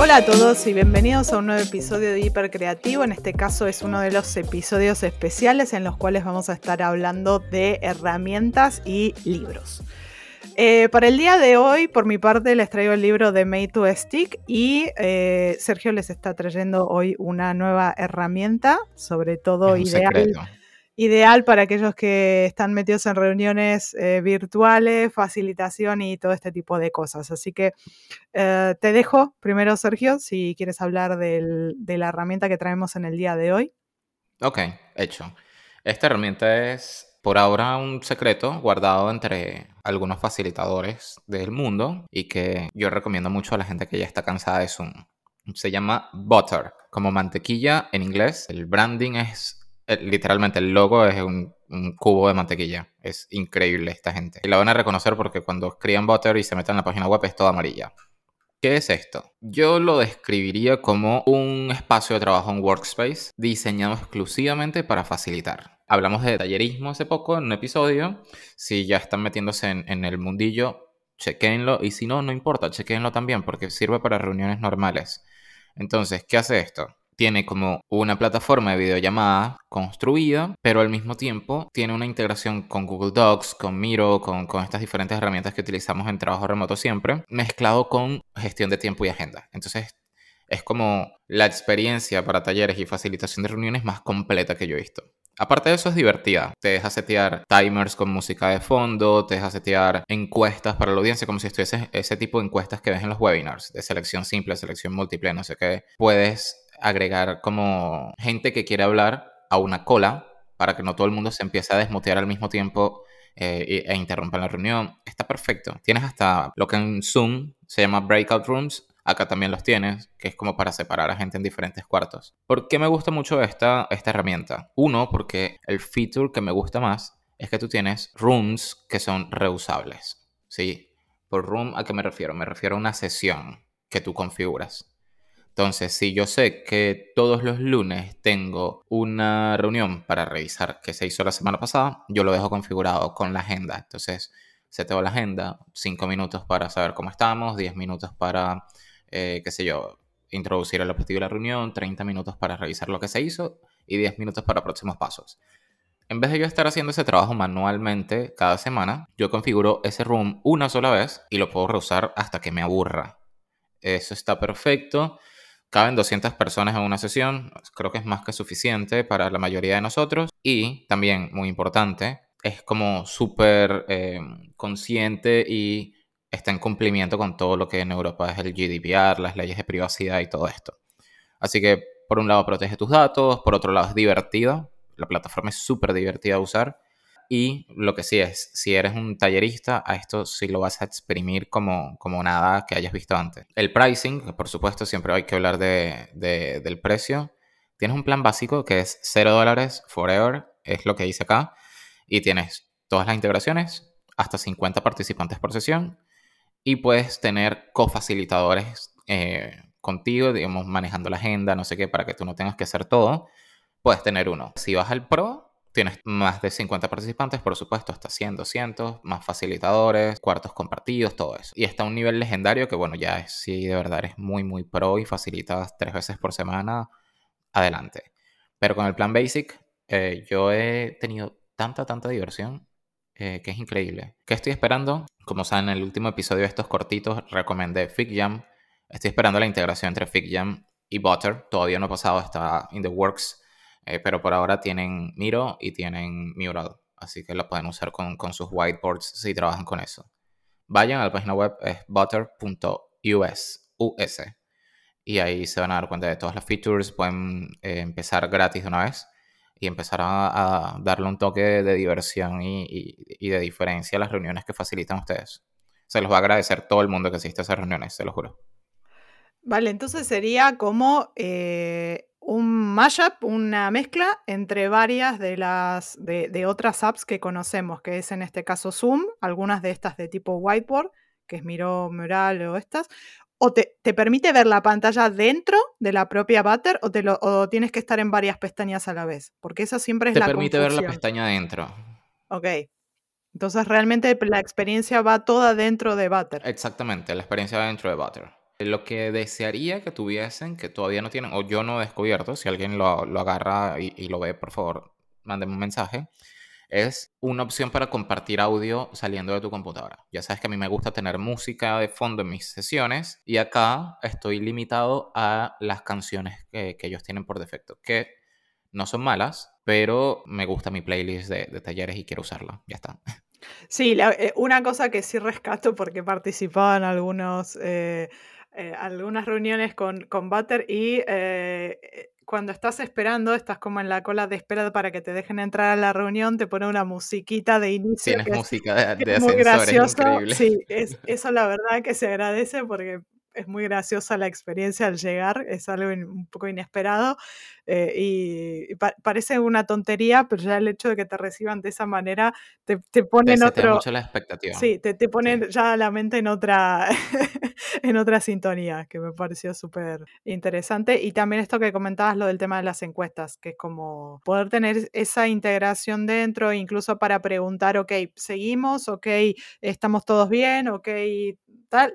Hola a todos y bienvenidos a un nuevo episodio de Hipercreativo. En este caso es uno de los episodios especiales en los cuales vamos a estar hablando de herramientas y libros. Eh, para el día de hoy, por mi parte, les traigo el libro de Made to Stick y eh, Sergio les está trayendo hoy una nueva herramienta, sobre todo ideal, ideal para aquellos que están metidos en reuniones eh, virtuales, facilitación y todo este tipo de cosas. Así que te dejo primero, Sergio, si quieres hablar de la herramienta que traemos en el día de hoy. Ok, hecho. Esta herramienta es por ahora un secreto guardado entre algunos facilitadores del mundo y que yo recomiendo mucho a la gente que ya está cansada de Zoom. Se llama Butter, como mantequilla en inglés. El branding es, eh, literalmente el logo es un, cubo de mantequilla. Es increíble esta gente. Y la van a reconocer porque cuando escriban Butter y se meten en la página web es toda amarilla. ¿Qué es esto? Yo lo describiría como un espacio de trabajo, un workspace diseñado exclusivamente para facilitar hablamos de tallerismo hace poco en un episodio. Si ya están metiéndose en, el mundillo, chequenlo. Y si no, no importa, chequenlo también porque sirve para reuniones normales. Entonces, ¿qué hace esto? Tiene como una plataforma de videollamada construida, pero al mismo tiempo tiene una integración con Google Docs, con Miro, con, con estas diferentes herramientas que utilizamos en trabajo remoto siempre, mezclado con gestión de tiempo y agenda. Entonces, es como la experiencia para talleres y facilitación de reuniones más completa que yo he visto. Aparte de eso es divertida. Te deja setear timers con música de fondo, te deja setear encuestas para la audiencia, como si estuviese ese tipo de encuestas que ves en los webinars, de selección simple, selección múltiple, no sé qué. Puedes agregar como gente que quiere hablar a una cola para que no todo el mundo se empiece a desmutear al mismo tiempo eh, e interrumpa la reunión. Está perfecto. Tienes hasta lo que en Zoom se llama breakout rooms, Acá también los tienes, que es como para separar a gente en diferentes cuartos. ¿Por qué me gusta mucho esta, esta herramienta? Uno, porque el feature que me gusta más es que tú tienes rooms que son reusables. ¿Sí? Por room, ¿a qué me refiero? Me refiero a una sesión que tú configuras. Entonces, si yo sé que todos los lunes tengo una reunión para revisar qué se hizo la semana pasada, yo lo dejo configurado con la agenda. Entonces, seteo la agenda, 5 minutos para saber cómo estamos, 10 minutos para eh, qué sé yo, introducir el objetivo de la reunión, 30 minutos para revisar lo que se hizo y 10 minutos para próximos pasos. En vez de yo estar haciendo ese trabajo manualmente cada semana, yo configuro ese room una sola vez y lo puedo reusar hasta que me aburra. Eso está perfecto. Caben 200 personas en una sesión, creo que es más que suficiente para la mayoría de nosotros. Y también, muy importante, es como súper eh, consciente y está en cumplimiento con todo lo que en Europa es el GDPR, las leyes de privacidad y todo esto. Así que, por un lado, protege tus datos, por otro lado, es divertida. La plataforma es súper divertida de usar. Y lo que sí es, si eres un tallerista, a esto sí lo vas a exprimir como, como nada que hayas visto antes. El pricing, por supuesto, siempre hay que hablar de, del precio. Tienes un plan básico que es 0 dólares forever, es lo que dice acá. Y tienes todas las integraciones, hasta 50 participantes por sesión y puedes tener cofacilitadores eh, contigo, digamos, manejando la agenda, no sé qué, para que tú no tengas que hacer todo. Puedes tener uno. Si vas al Pro, tienes más de 50 participantes, por supuesto, hasta 100, 200, más facilitadores, cuartos compartidos, todo eso. Y está un nivel legendario que, bueno, ya es, si de verdad eres muy, muy pro y facilitas tres veces por semana, adelante. Pero con el plan Basic, eh, yo he tenido tanta, tanta diversión eh, que es increíble. ¿Qué estoy esperando? Como saben, en el último episodio de estos cortitos recomendé FigJam. Estoy esperando la integración entre FigJam y Butter. Todavía no ha pasado, está in the works. Eh, pero por ahora tienen Miro y tienen Mural. Así que lo pueden usar con, sus whiteboards si trabajan con eso. Vayan a la página web, es butter.us. Y ahí se van a dar cuenta de todas las features. Pueden eh, empezar gratis de una vez y empezar a, darle un toque de, diversión y, de diferencia a las reuniones que facilitan ustedes. Se los va a agradecer todo el mundo que asiste a esas reuniones, se lo juro. Vale, entonces sería como eh, un mashup, una mezcla entre varias de las de, otras apps que conocemos, que es en este caso Zoom, algunas de estas de tipo whiteboard, que es Miro, Mural o estas, o te, permite ver la pantalla dentro de la propia Butter o, te lo, o tienes que estar en varias pestañas a la vez? Porque eso siempre es te la Te permite ver la pestaña dentro. Ok. Entonces realmente la experiencia va toda dentro de Butter. Exactamente, la experiencia va dentro de Butter. Lo que desearía que tuviesen, que todavía no tienen, o yo no he descubierto, si alguien lo, agarra y, y, lo ve, por favor, mándenme un mensaje, es una opción para compartir audio saliendo de tu computadora. Ya sabes que a mí me gusta tener música de fondo en mis sesiones y acá estoy limitado a las canciones que, ellos tienen por defecto, que no son malas, pero me gusta mi playlist de, talleres y quiero usarla. Ya está. Sí, eh, una cosa que sí rescato porque en algunos, eh, eh, algunas reuniones con, con Butter y cuando estás esperando, estás como en la cola de espera para que te dejen entrar a la reunión, te pone una musiquita de inicio. Tienes música de, de muy gracioso. Sí, es, eso la verdad que se agradece porque es muy graciosa la experiencia al llegar, es algo un poco inesperado eh, y, parece una tontería, pero ya el hecho de que te reciban de esa manera te, te pone en otro... mucho la expectativa. Sí, te, te pone ya la mente en otra, en otra sintonía, que me pareció súper interesante. Y también esto que comentabas, lo del tema de las encuestas, que es como poder tener esa integración dentro, incluso para preguntar, ok, seguimos, ok, estamos todos bien, ok,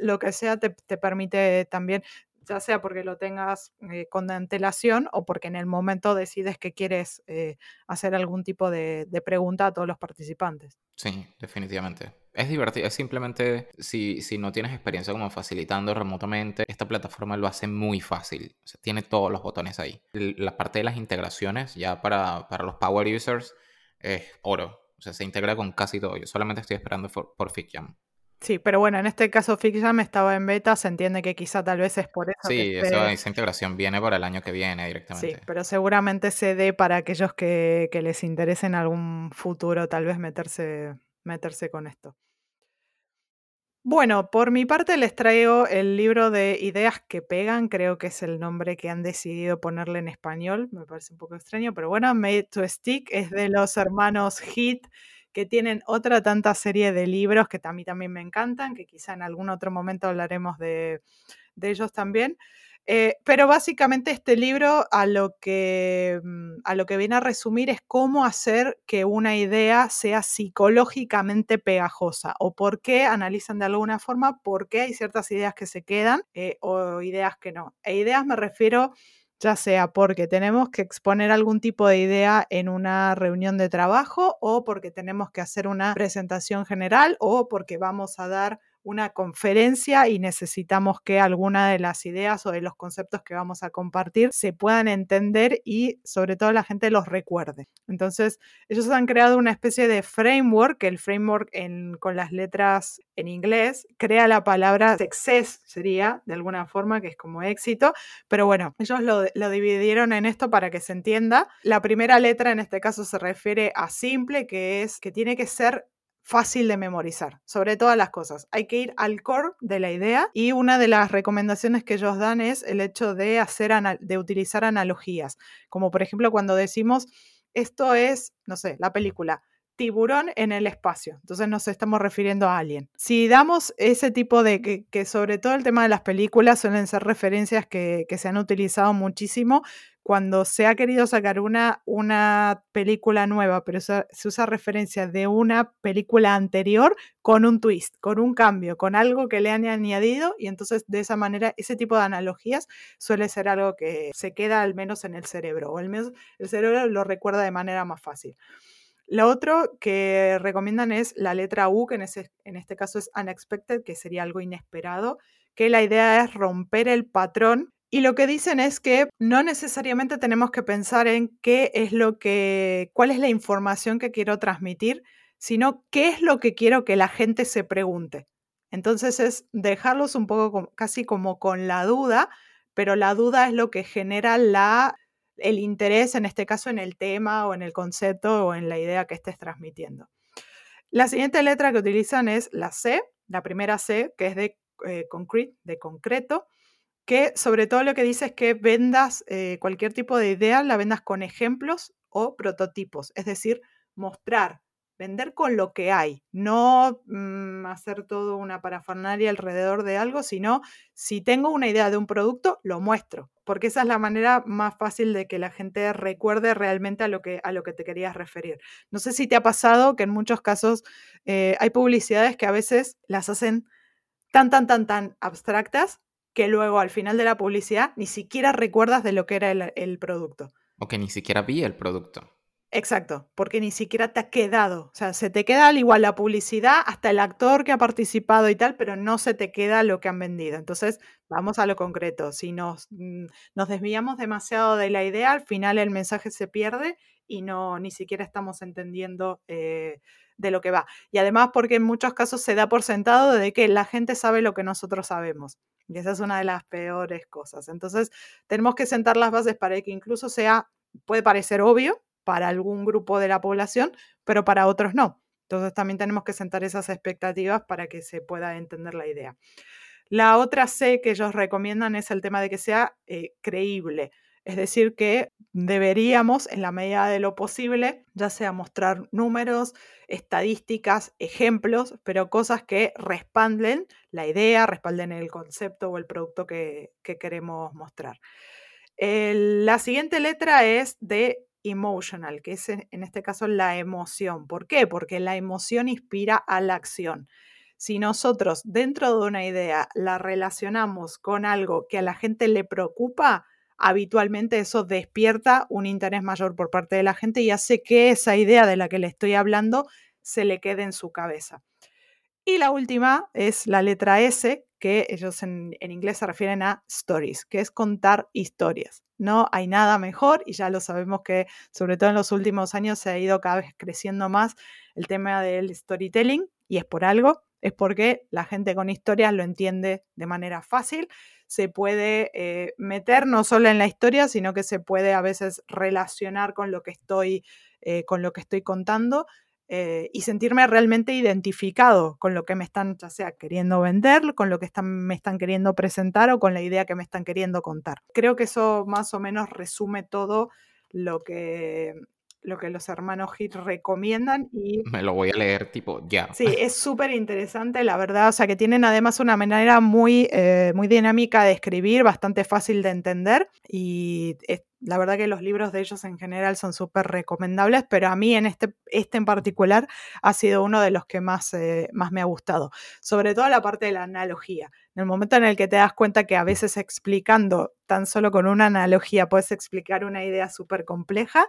lo que sea te, permite también, ya sea porque lo tengas eh, con antelación o porque en el momento decides que quieres eh, hacer algún tipo de, pregunta a todos los participantes. Sí, definitivamente. Es divertido, es simplemente si, si no tienes experiencia como facilitando remotamente, esta plataforma lo hace muy fácil. tiene todos los botones ahí. La parte de las integraciones, ya para, para los power users, es oro. O sea, se integra con casi todo. Yo solamente estoy esperando por, por. Sí, pero bueno, en este caso FixJam estaba en beta, se entiende que quizá tal vez es por eso. Sí, esa integración viene para el año que viene directamente. Sí, pero seguramente se dé para aquellos que, les interese en algún futuro tal vez meterse, meterse con esto. Bueno, por mi parte les traigo el libro de Ideas que pegan, creo que es el nombre que han decidido ponerle en español, me parece un poco extraño, pero bueno, Made to Stick es de los hermanos Hit que tienen otra tanta serie de libros que a mí también me encantan, que quizá en algún otro momento hablaremos de, ellos también. Eh, pero básicamente este libro a lo, que, mm, a lo que viene a resumir es cómo hacer que una idea sea psicológicamente pegajosa o por qué analizan de alguna forma por qué hay ciertas ideas que se quedan eh, o ideas que no. E ideas me refiero ya sea porque tenemos que exponer algún tipo de idea en una reunión de trabajo o porque tenemos que hacer una presentación general o porque vamos a dar una conferencia y necesitamos que alguna de las ideas o de los conceptos que vamos a compartir se puedan entender y sobre todo la gente los recuerde. Entonces, ellos han creado una especie de framework, el framework con las letras en inglés crea la palabra success, sería de alguna forma, que es como éxito, pero bueno, ellos lo, lo dividieron en esto para que se entienda. La primera letra en este caso se refiere a simple, que es que tiene que ser fácil de memorizar, sobre todas las cosas. Hay que ir al core de la idea y una de las recomendaciones que ellos dan es el hecho de, hacer de utilizar analogías, como por ejemplo cuando decimos, esto es, no sé, la película tiburón en el espacio. Entonces nos estamos refiriendo a alguien. Si damos ese tipo de, que, sobre todo el tema de las películas suelen ser referencias que, que se han utilizado muchísimo, cuando se ha querido sacar una, una película nueva, pero se, usa referencia de una película anterior con un twist, con un cambio, con algo que le han añadido y entonces de esa manera ese tipo de analogías suele ser algo que se queda al menos en el cerebro o al menos el cerebro lo recuerda de manera más fácil. Lo otro que recomiendan es la letra U, que en, ese, en este caso es unexpected, que sería algo inesperado, que la idea es romper el patrón y lo que dicen es que no necesariamente tenemos que pensar en qué es lo que, cuál es la información que quiero transmitir, sino qué es lo que quiero que la gente se pregunte. Entonces es dejarlos un poco casi como con la duda, pero la duda es lo que genera el interés, en este caso en el tema o en el concepto o en la idea que estés transmitiendo. La siguiente letra que utilizan es la C, la primera C, que es de eh, concrete, de concreto que sobre todo lo que dice es que vendas eh, cualquier tipo de idea, la vendas con ejemplos o prototipos, es decir, mostrar vender con lo que hay, no mm, hacer todo una parafernalia alrededor de algo, sino si tengo una idea de un producto, lo muestro, porque esa es la manera más fácil de que la gente recuerde realmente a lo que, a lo que te querías referir. No sé si te ha pasado que en muchos casos eh, hay publicidades que a veces las hacen tan, tan, tan, tan abstractas que luego al final de la publicidad ni siquiera recuerdas de lo que era el producto. O que ni siquiera vi el producto. Exacto, porque ni siquiera te ha quedado. O sea, se te queda al igual la publicidad, hasta el actor que ha participado y tal, pero no se te queda lo que han vendido. Entonces, vamos a lo concreto. Si nos, mm, nos desviamos demasiado de la idea, al final el mensaje se pierde y no ni siquiera estamos entendiendo eh, de lo que va. Y además porque en muchos casos se da por sentado de que la gente sabe lo que nosotros sabemos. Y esa es una de las peores cosas. Entonces, tenemos que sentar las bases para que incluso sea, puede parecer obvio, para algún grupo de la población, pero para otros no. Entonces también tenemos que sentar esas expectativas para que se pueda entender la idea. La otra C que ellos recomiendan es el tema de que sea eh, creíble. Es decir, que deberíamos, en la medida de lo posible, ya sea mostrar números, estadísticas, ejemplos, pero cosas que respalden la idea, respalden el concepto o el producto que, queremos mostrar. la siguiente letra es de emotional, que es en este caso la emoción. ¿Por qué? Porque la emoción inspira a la acción. Si nosotros dentro de una idea la relacionamos con algo que a la gente le preocupa, habitualmente eso despierta un interés mayor por parte de la gente y hace que esa idea de la que le estoy hablando se le quede en su cabeza. Y la última es la letra S, que ellos en, inglés se refieren a stories, que es contar historias. No hay nada mejor y ya lo sabemos que sobre todo en los últimos años se ha ido cada vez creciendo más el tema del storytelling y es por algo, es porque la gente con historias lo entiende de manera fácil, se puede eh, meter no solo en la historia, sino que se puede a veces relacionar con lo que estoy, eh, con lo que estoy contando eh, y sentirme realmente identificado con lo que me están, ya sea queriendo vender, con lo que me están queriendo presentar o con la idea que me están queriendo contar. Creo que eso más o menos resume todo lo que, lo que los hermanos Hit recomiendan y... Me lo voy a leer tipo ya. Sí, es súper interesante, la verdad, o sea que tienen además una manera muy, eh, muy dinámica de escribir, bastante fácil de entender y la verdad que los libros de ellos en general son súper recomendables, pero a mí en este, este en particular ha sido uno de los que más, eh, más me ha gustado, sobre todo la parte de la analogía. En el momento en el que te das cuenta que a veces explicando tan solo con una analogía puedes explicar una idea súper compleja,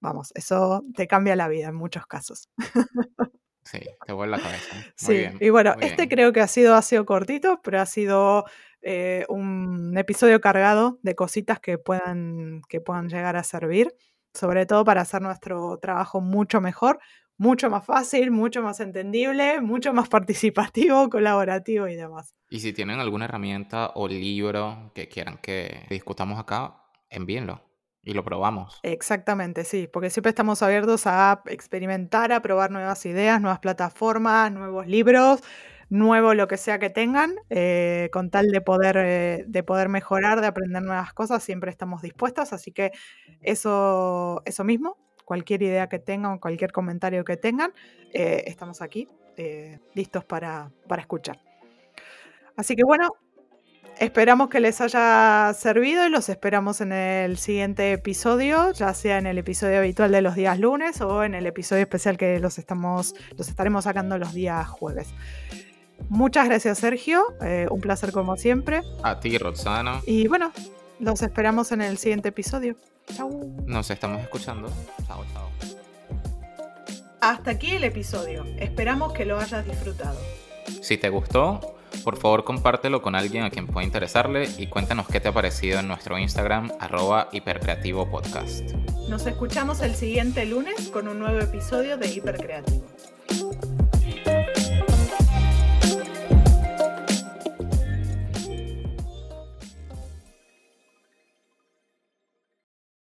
vamos, eso te cambia la vida en muchos casos. Sí, te vuelve la cabeza. sí, y bueno, este creo que ha sido, ha sido cortito, pero ha sido eh, un episodio cargado de cositas que puedan, que puedan llegar a servir, sobre todo para hacer nuestro trabajo mucho mejor, mucho más fácil, mucho más entendible, mucho más participativo, colaborativo y demás. Y si tienen alguna herramienta o libro que quieran que discutamos acá, envíenlo y lo probamos. Exactamente, sí, porque siempre estamos abiertos a experimentar, a probar nuevas ideas, nuevas plataformas, nuevos libros, nuevo lo que sea que tengan, eh, con tal de poder, eh, de poder mejorar, de aprender nuevas cosas, siempre estamos dispuestos, así que eso, eso mismo, cualquier idea que tengan, cualquier comentario que tengan, eh, estamos aquí listos para, para escuchar. Así que bueno, Esperamos que les haya servido y los esperamos en el siguiente episodio, ya sea en el episodio habitual de los días lunes o en el episodio especial que los, estamos, los estaremos sacando los días jueves. Muchas gracias Sergio, eh, un placer como siempre. A ti Roxana. Y bueno, los esperamos en el siguiente episodio. Chau. Nos estamos escuchando. Chao, chao. Hasta aquí el episodio. Esperamos que lo hayas disfrutado. Si te gustó, por favor, compártelo con alguien a quien pueda interesarle y cuéntanos qué te ha parecido en nuestro Instagram, arroba hipercreativo podcast. Nos escuchamos el siguiente lunes con un nuevo episodio de Hipercreativo.